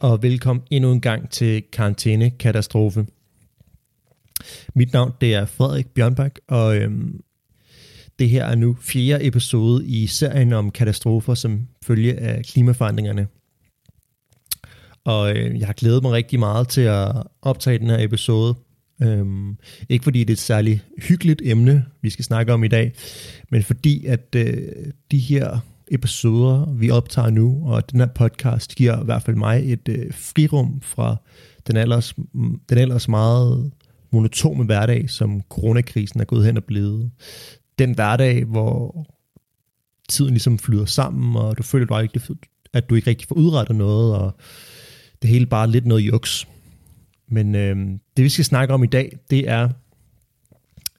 Og velkommen endnu en gang til Karantæne Katastrofe. Mit navn det er Frederik Bjørnbak, og øhm, det her er nu fjerde episode i serien om katastrofer som følge af klimaforandringerne. Og øh, jeg har glædet mig rigtig meget til at optage den her episode. Øhm, ikke fordi det er et særligt hyggeligt emne, vi skal snakke om i dag, men fordi at øh, de her episoder, vi optager nu, og den her podcast giver i hvert fald mig et øh, frirum fra den ellers, den ellers meget monotone hverdag, som coronakrisen er gået hen og blevet. Den hverdag, hvor tiden ligesom flyder sammen, og du føler, at du ikke rigtig får udrettet noget, og det hele bare lidt noget juks. Men øh, det vi skal snakke om i dag, det er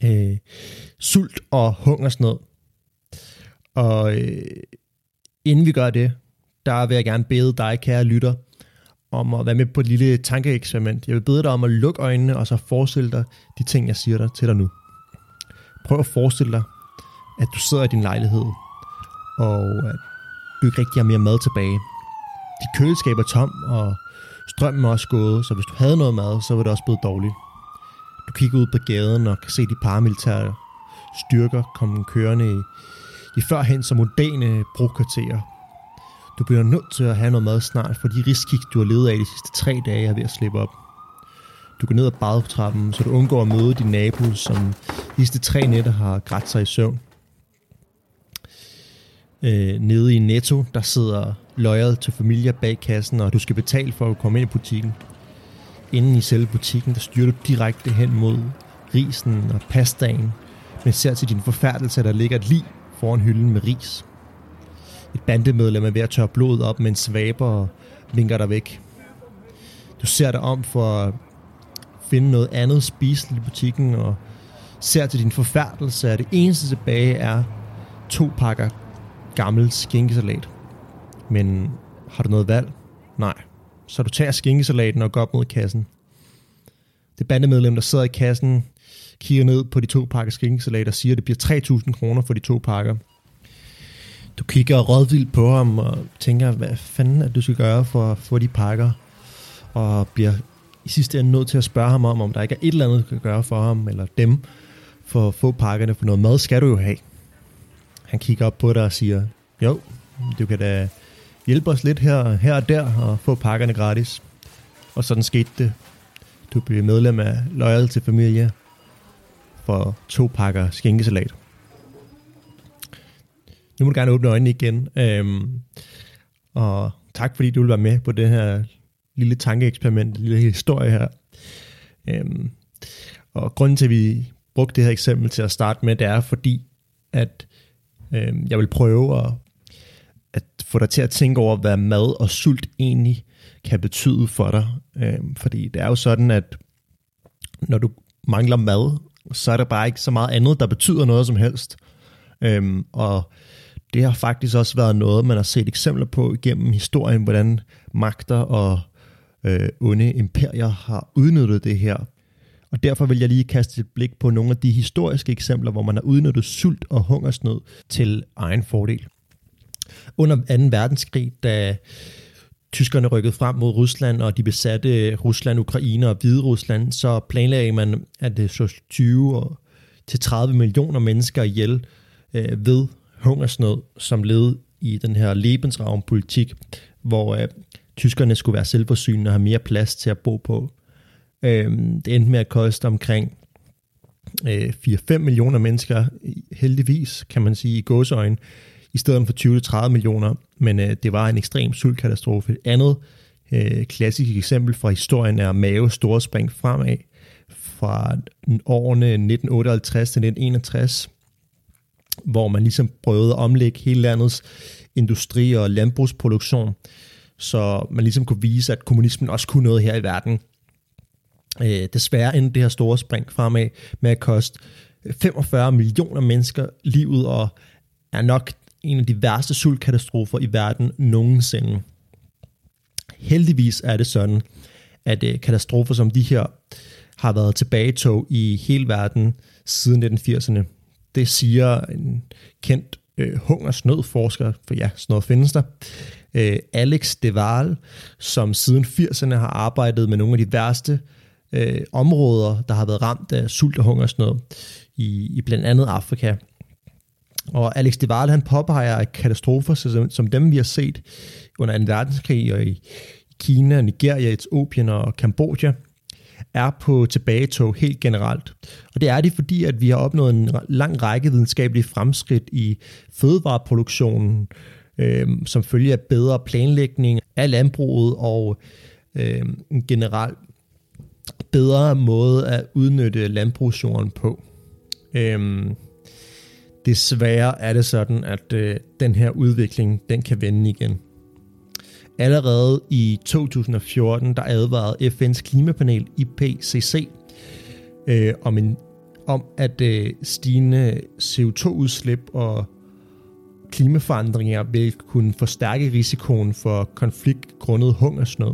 øh, sult og hungersnød. Og øh, inden vi gør det, der vil jeg gerne bede dig, kære lytter, om at være med på et lille tankeeksperiment. Jeg vil bede dig om at lukke øjnene, og så forestille dig de ting, jeg siger dig til dig nu. Prøv at forestille dig, at du sidder i din lejlighed, og at du ikke rigtig har mere mad tilbage. Dit køleskab er tom, og strømmen er også gået, så hvis du havde noget mad, så var det også blevet dårligt. Du kigger ud på gaden og kan se de paramilitære styrker komme kørende i de førhen så moderne brokvarterer. Du bliver nødt til at have noget mad snart, for de riskik, du har levet af de sidste tre dage, er ved at slippe op. Du går ned ad badetrappen, så du undgår at møde din nabo, som de sidste tre nætter har grædt sig i søvn. Øh, nede i Netto, der sidder løjet til familier bag kassen, og du skal betale for at komme ind i butikken. Inden i selve butikken, der styrer du direkte hen mod risen og pastaen, men ser til din forfærdelse, at der ligger et lig foran hylden med ris. Et bandemedlem er ved at tørre blodet op, med en svaber og vinker dig væk. Du ser dig om for at finde noget andet spiseligt i butikken, og ser til din forfærdelse, at det eneste tilbage er to pakker gammel skinkesalat. Men har du noget valg? Nej. Så du tager skinkesalaten og går op mod kassen. Det bandemedlem, der sidder i kassen, kigger ned på de to pakker skinkesalat og siger, at det bliver 3.000 kroner for de to pakker. Du kigger rådvildt på ham og tænker, hvad fanden er du skal gøre for at få de pakker? Og bliver i sidste ende nødt til at spørge ham om, om der ikke er et eller andet, du kan gøre for ham eller dem, for at få pakkerne, for noget mad skal du jo have. Han kigger op på dig og siger, jo, du kan da hjælpe os lidt her, her og der og få pakkerne gratis. Og sådan skete det. Du blev medlem af Loyal til Familie for to pakker skinkesalat. Nu må du gerne åbne øjnene igen. Øhm, og tak fordi du vil være med på det her lille tankeeksperiment, lille historie her. Øhm, og grunden til, at vi brugte det her eksempel til at starte med, det er fordi, at øhm, jeg vil prøve at, at få dig til at tænke over, hvad mad og sult egentlig kan betyde for dig. Øhm, fordi det er jo sådan, at når du mangler mad, så er der bare ikke så meget andet, der betyder noget som helst. Øhm, og det har faktisk også været noget, man har set eksempler på igennem historien, hvordan magter og øh, onde imperier har udnyttet det her. Og derfor vil jeg lige kaste et blik på nogle af de historiske eksempler, hvor man har udnyttet sult og hungersnød til egen fordel. Under 2. verdenskrig, da tyskerne rykkede frem mod Rusland, og de besatte Rusland, Ukraine og Hvide Rusland, så planlagde man, at det så 20 til 30 millioner mennesker ihjel øh, ved hungersnød, som led i den her Lebensraum-politik, hvor øh, tyskerne skulle være selvforsynende og have mere plads til at bo på. Øh, det endte med at koste omkring øh, 4-5 millioner mennesker, heldigvis kan man sige i gåseøjne, i stedet for 20-30 millioner, men øh, det var en ekstrem sultkatastrofe. Et andet øh, klassisk eksempel fra historien er Mao storspring fremad fra årene 1958 til 1961, hvor man ligesom prøvede at omlægge hele landets industri- og landbrugsproduktion, så man ligesom kunne vise, at kommunismen også kunne noget her i verden. Øh, desværre endte det her store spring fremad med at koste 45 millioner mennesker livet, og er nok en af de værste sultkatastrofer i verden nogensinde. Heldigvis er det sådan, at øh, katastrofer som de her har været tilbagetog i hele verden siden 1980'erne. Det siger en kendt øh, hungersnødforsker, for ja, sådan noget findes der, øh, Alex Deval, som siden 80'erne har arbejdet med nogle af de værste øh, områder, der har været ramt af sult og hungersnød i, i blandt andet Afrika. Og Alex Deval, han påpeger, at katastrofer som, som dem, vi har set under 2. verdenskrig og i, Kina, Nigeria, Etiopien og Kambodja, er på tilbagetog helt generelt. Og det er det, fordi at vi har opnået en lang række videnskabelige fremskridt i fødevareproduktionen, øh, som følger af bedre planlægning af landbruget og øh, en generelt bedre måde at udnytte landbrugsjorden på. Øh, desværre er det sådan, at øh, den her udvikling, den kan vende igen. Allerede i 2014, der advarede FN's klimapanel IPCC øh, om, en, om at øh, stigende CO2-udslip og klimaforandringer vil kunne forstærke risikoen for konflikt grundet hungersnød.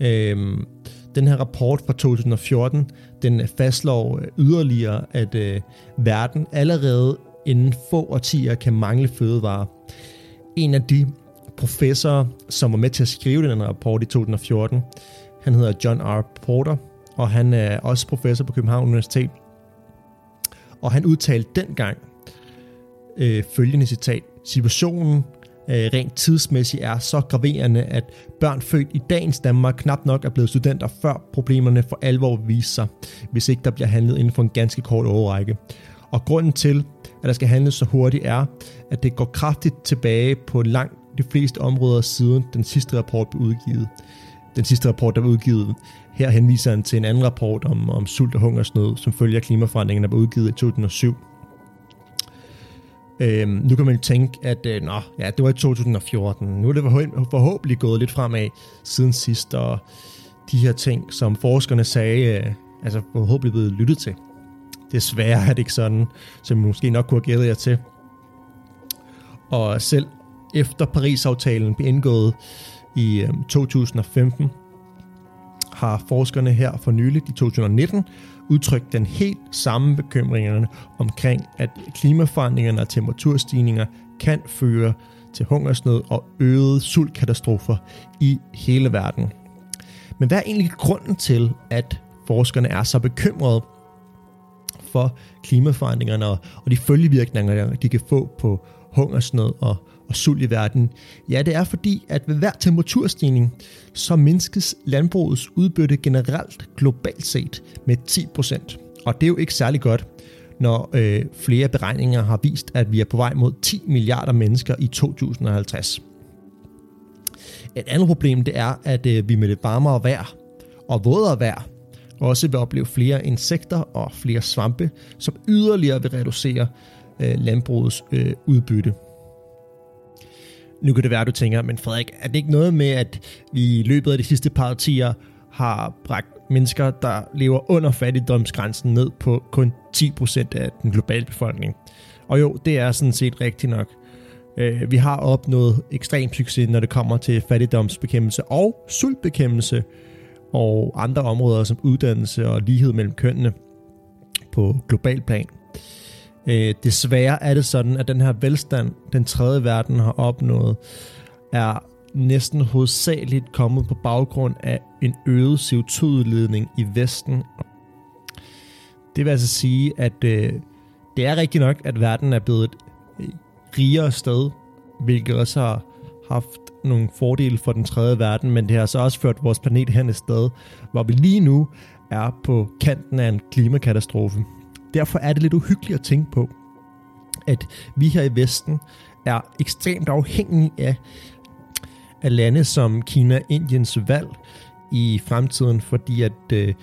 Øhm, den her rapport fra 2014, den øh, fastslår øh, yderligere, at øh, verden allerede inden få årtier kan mangle fødevarer. En af de professorer, som var med til at skrive den rapport i 2014, han hedder John R. Porter, og han er også professor på København Universitet. Og han udtalte dengang, øh, følgende citat. Situationen øh, rent tidsmæssigt er så graverende, at børn født i dagens Danmark knap nok er blevet studenter, før problemerne for alvor viser sig, hvis ikke der bliver handlet inden for en ganske kort overrække. Og grunden til, at der skal handles så hurtigt, er, at det går kraftigt tilbage på langt de fleste områder siden den sidste rapport blev udgivet. Den sidste rapport, der blev udgivet, her henviser han til en anden rapport om, om sult og hungersnød, som følger klimaforandringerne, der blev udgivet i 2007. Øhm, nu kan man tænke, at øh, nå, ja, det var i 2014. Nu er det forhåbentlig gået lidt fremad siden sidst, og de her ting, som forskerne sagde, øh, altså forhåbentlig blevet lyttet til. Desværre er det ikke sådan, som vi måske nok kunne have gædet jer til. Og selv efter Paris-aftalen blev indgået i øh, 2015, har forskerne her for nyligt i 2019 udtrykt den helt samme bekymringerne omkring, at klimaforandringerne og temperaturstigninger kan føre til hungersnød og øgede sultkatastrofer i hele verden. Men hvad er egentlig grunden til, at forskerne er så bekymrede for klimaforandringerne og de følgevirkninger, de kan få på hungersnød og og sult i verden? Ja, det er fordi, at ved hver temperaturstigning, så mindskes landbrugets udbytte generelt globalt set med 10%. Og det er jo ikke særlig godt, når øh, flere beregninger har vist, at vi er på vej mod 10 milliarder mennesker i 2050. Et andet problem det er, at øh, vi med det varmere vejr og vådere vejr også vil opleve flere insekter og flere svampe, som yderligere vil reducere øh, landbrugets øh, udbytte. Nu kan det være, at du tænker, men Frederik, er det ikke noget med, at vi i løbet af de sidste par årtier har bragt mennesker, der lever under fattigdomsgrænsen ned på kun 10% af den globale befolkning? Og jo, det er sådan set rigtigt nok. Øh, vi har opnået ekstrem succes, når det kommer til fattigdomsbekæmpelse og sultbekæmpelse og andre områder som uddannelse og lighed mellem kønnene på global plan. Øh, desværre er det sådan, at den her velstand, den tredje verden har opnået, er næsten hovedsageligt kommet på baggrund af en øget CO2-udledning i Vesten. Det vil altså sige, at øh, det er rigtigt nok, at verden er blevet et øh, rigere sted, hvilket også har haft nogle fordele for den tredje verden, men det har så også ført vores planet hen et sted, hvor vi lige nu er på kanten af en klimakatastrofe. Derfor er det lidt uhyggeligt at tænke på, at vi her i Vesten er ekstremt afhængige af, af lande som Kina og Indiens valg i fremtiden, fordi at øh,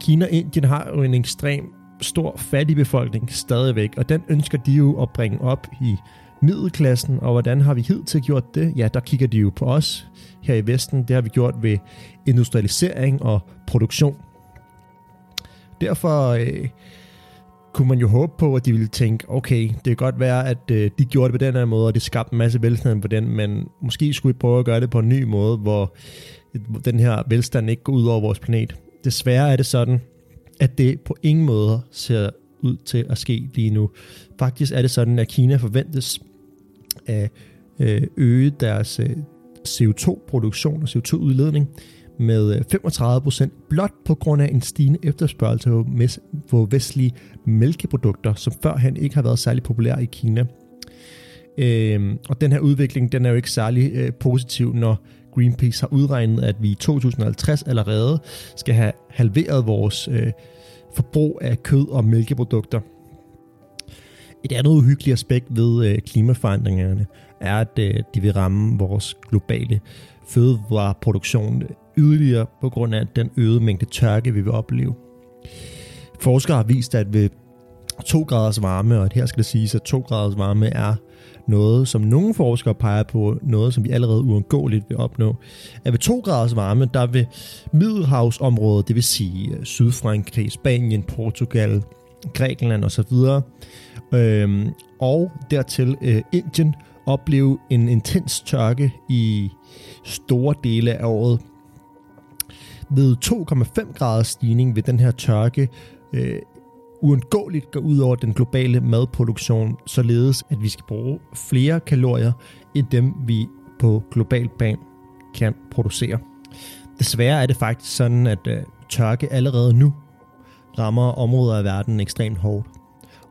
Kina og Indien har jo en ekstrem stor fattig befolkning stadigvæk, og den ønsker de jo at bringe op i middelklassen, og hvordan har vi hidtil gjort det? Ja, der kigger de jo på os her i Vesten. Det har vi gjort ved industrialisering og produktion. Derfor øh, kunne man jo håbe på, at de ville tænke, okay, det kan godt være, at øh, de gjorde det på den her måde, og det skabte en masse velstand på den, men måske skulle vi prøve at gøre det på en ny måde, øh, hvor den her velstand ikke går ud over vores planet. Desværre er det sådan, at det på ingen måde ser ud til at ske lige nu. Faktisk er det sådan, at Kina forventes at øh, øge deres øh, CO2-produktion og CO2-udledning med øh, 35% blot på grund af en stigende efterspørgsel på vestlige mælkeprodukter, som førhen ikke har været særlig populære i Kina. Øhm, og den her udvikling, den er jo ikke særlig øh, positiv, når Greenpeace har udregnet, at vi i 2050 allerede skal have halveret vores øh, forbrug af kød og mælkeprodukter. Et andet uhyggeligt aspekt ved øh, klimaforandringerne er, at øh, de vil ramme vores globale fødevareproduktion yderligere på grund af den øgede mængde tørke, vi vil opleve. Forskere har vist, at ved 2 graders varme, og her skal det siges, at 2 graders varme er noget, som nogle forskere peger på, noget, som vi allerede uundgåeligt vil opnå. At ved 2 graders varme, der vil Middelhavsområdet, det vil sige øh, Sydfrankrig, Spanien, Portugal, Grækenland osv., øhm, og dertil øh, Indien, opleve en intens tørke i store dele af året. Ved 2,5 graders stigning ved den her tørke øh, uundgåeligt gå ud over den globale madproduktion, således at vi skal bruge flere kalorier end dem, vi på global plan kan producere. Desværre er det faktisk sådan, at øh, tørke allerede nu rammer områder af verden ekstremt hårdt.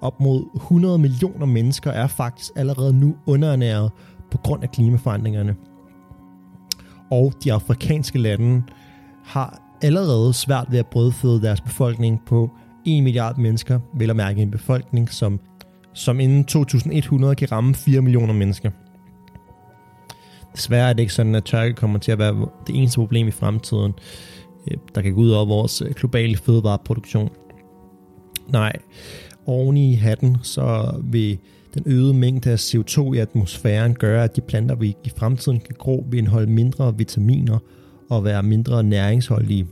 Op mod 100 millioner mennesker er faktisk allerede nu underernæret på grund af klimaforandringerne. Og de afrikanske lande har allerede svært ved at brødføde deres befolkning på 1 milliard mennesker, vil at mærke en befolkning, som, som inden 2100 kan ramme 4 millioner mennesker. Desværre er det ikke sådan, at tørke kommer til at være det eneste problem i fremtiden, øh, der kan gå ud over vores øh, globale fødevareproduktion. Nej, oven i hatten, så vil den øgede mængde af CO2 i atmosfæren gøre, at de planter, vi i fremtiden kan gro, vil indeholde mindre vitaminer og være mindre næringsholdige.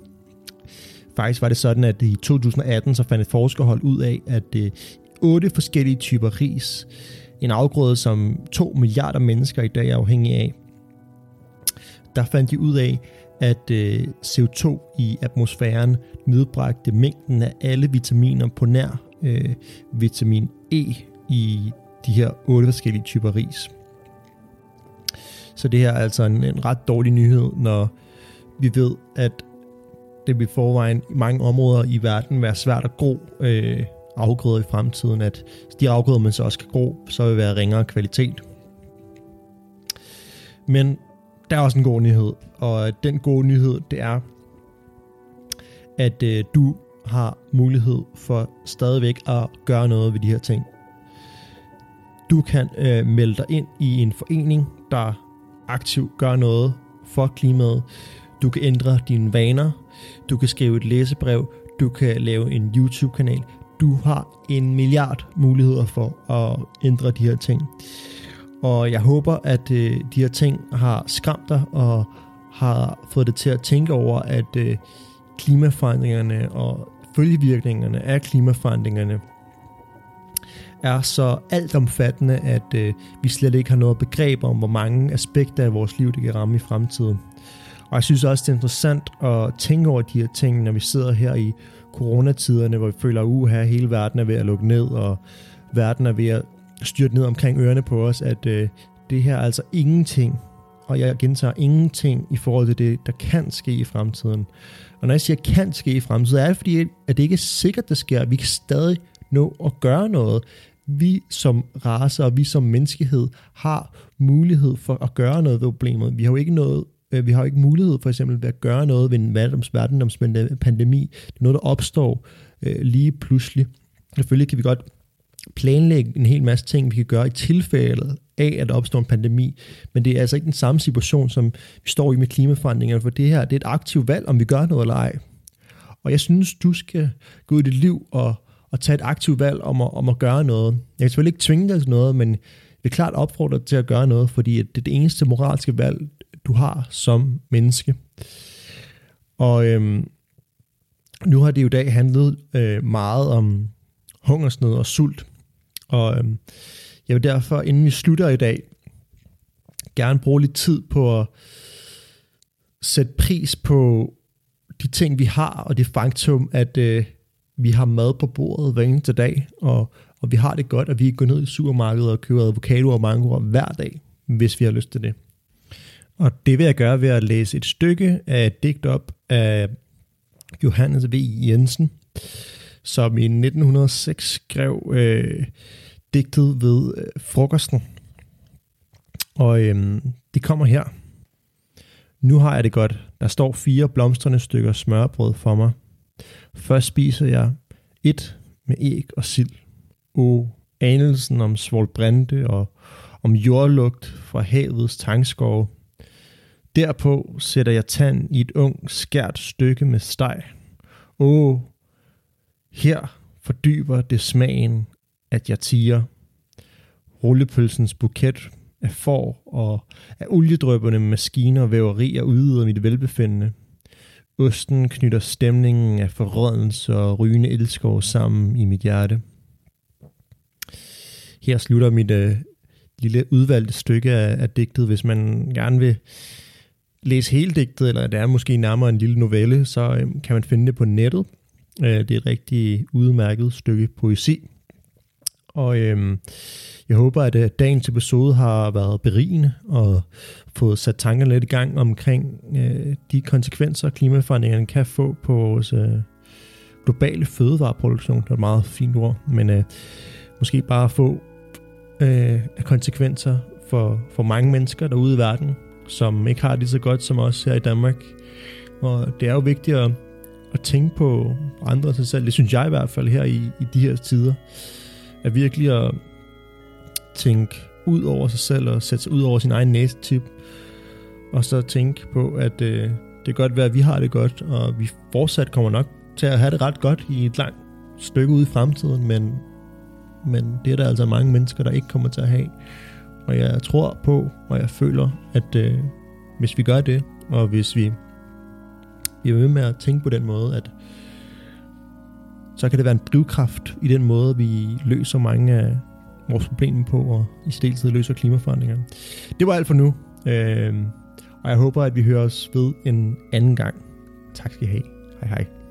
Faktisk var det sådan, at i 2018 så fandt et forskerhold ud af, at øh, otte forskellige typer ris, en afgrøde, som 2 milliarder mennesker i dag er afhængige af, der fandt de ud af, at øh, CO2 i atmosfæren nedbragte mængden af alle vitaminer på nær øh, vitamin E i de her otte forskellige typer ris. Så det her er altså en, en ret dårlig nyhed, når vi ved, at det vil forvejen i mange områder i verden være svært at gro øh, afgrøder i fremtiden, at de afgrøder, man så også kan gro, så vil være ringere kvalitet. Men der er også en god nyhed, og den gode nyhed, det er, at øh, du har mulighed for stadigvæk at gøre noget ved de her ting. Du kan øh, melde dig ind i en forening, der aktivt gør noget for klimaet. Du kan ændre dine vaner. Du kan skrive et læsebrev. Du kan lave en YouTube-kanal. Du har en milliard muligheder for at ændre de her ting. Og jeg håber, at øh, de her ting har skræmt dig og har fået dig til at tænke over, at øh, klimaforandringerne og følgevirkningerne af klimaforandringerne er så altomfattende, at øh, vi slet ikke har noget begreb om, hvor mange aspekter af vores liv, det kan ramme i fremtiden. Og jeg synes også, det er interessant at tænke over de her ting, når vi sidder her i coronatiderne, hvor vi føler, at hele verden er ved at lukke ned, og verden er ved at styrte ned omkring ørerne på os, at øh, det her er altså ingenting, og jeg gentager ingenting i forhold til det, der kan ske i fremtiden. Og når jeg siger kan ske i fremtiden, er det fordi, at det ikke er sikkert, det sker. Vi kan stadig nå at gøre noget. Vi som race og vi som menneskehed har mulighed for at gøre noget ved problemet. Vi har jo ikke noget Øh, vi har jo ikke mulighed for eksempel ved at gøre noget ved en verdensomspændende øh, pandemi. Det er noget, der opstår øh, lige pludselig. Selvfølgelig kan vi godt planlægge en hel masse ting, vi kan gøre i tilfælde af, at der opstår en pandemi. Men det er altså ikke den samme situation, som vi står i med klimaforandringerne, for det her det er et aktivt valg, om vi gør noget eller ej. Og jeg synes, du skal gå ud i dit liv og, og tage et aktivt valg om at, om at gøre noget. Jeg kan selvfølgelig ikke tvinge dig til noget, men jeg vil klart opfordre dig til at gøre noget, fordi det er det eneste moralske valg, du har som menneske. Og øhm, nu har det jo i dag handlet øh, meget om hungersnød og sult. Og øhm, jeg vil derfor, inden vi slutter i dag, gerne bruge lidt tid på at sætte pris på de ting, vi har, og det faktum, at øh, vi har mad på bordet hver eneste dag, og, og vi har det godt, og vi går ned i supermarkedet og køber avocado og mango hver dag, hvis vi har lyst til det. Og det vil jeg gøre ved at læse et stykke af et digt op af Johannes V. Jensen, som i 1906 skrev øh, digtet ved øh, frokosten. Og øh, det kommer her. Nu har jeg det godt. Der står fire blomstrende stykker smørbrød for mig. Først spiser jeg et med æg og sild. Og anelsen om svolbrænde og om jordlugt fra havets tangskove. Derpå sætter jeg tand i et ung, skært stykke med steg. Åh, her fordyber det smagen, at jeg tiger. Rullepølsens buket af får og af oliedrøbberne maskiner og væverier udvider mit velbefindende. Osten knytter stemningen af forrådelse og rygende elskov sammen i mit hjerte. Her slutter mit øh, lille udvalgte stykke af, af digtet. Hvis man gerne vil læse hele digtet, eller det er måske nærmere en lille novelle, så øhm, kan man finde det på nettet. Øh, det er et rigtig udmærket stykke poesi. Og øhm, jeg håber, at øh, dagens episode har været berigende og fået sat tankerne lidt i gang omkring øh, de konsekvenser, klimaforandringerne kan få på vores øh, globale fødevareproduktion. Det er et meget fint ord, men øh, måske bare få øh, konsekvenser for, for mange mennesker derude i verden, som ikke har det så godt som os her i Danmark. Og det er jo vigtigt at, at tænke på andre sig selv. Det synes jeg i hvert fald her i, i de her tider At virkelig at tænke ud over sig selv og sætte sig ud over sin egen næstip. Og så tænke på, at øh, det kan godt være, at vi har det godt, og vi fortsat kommer nok til at have det ret godt i et langt stykke ud i fremtiden, men, men det er der altså mange mennesker, der ikke kommer til at have. Og jeg tror på, og jeg føler, at øh, hvis vi gør det, og hvis vi bliver ved med at tænke på den måde, at så kan det være en drivkraft i den måde, vi løser mange af vores problemer på, og i stedet løser klimaforandringerne. Det var alt for nu, øh, og jeg håber, at vi hører os ved en anden gang. Tak skal I have. Hej hej.